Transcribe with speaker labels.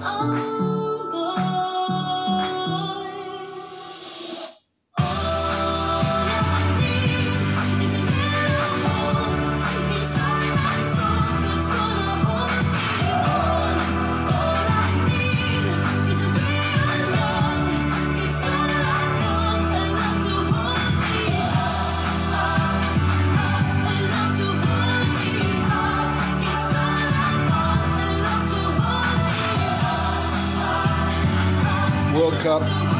Speaker 1: Oh. World Cup.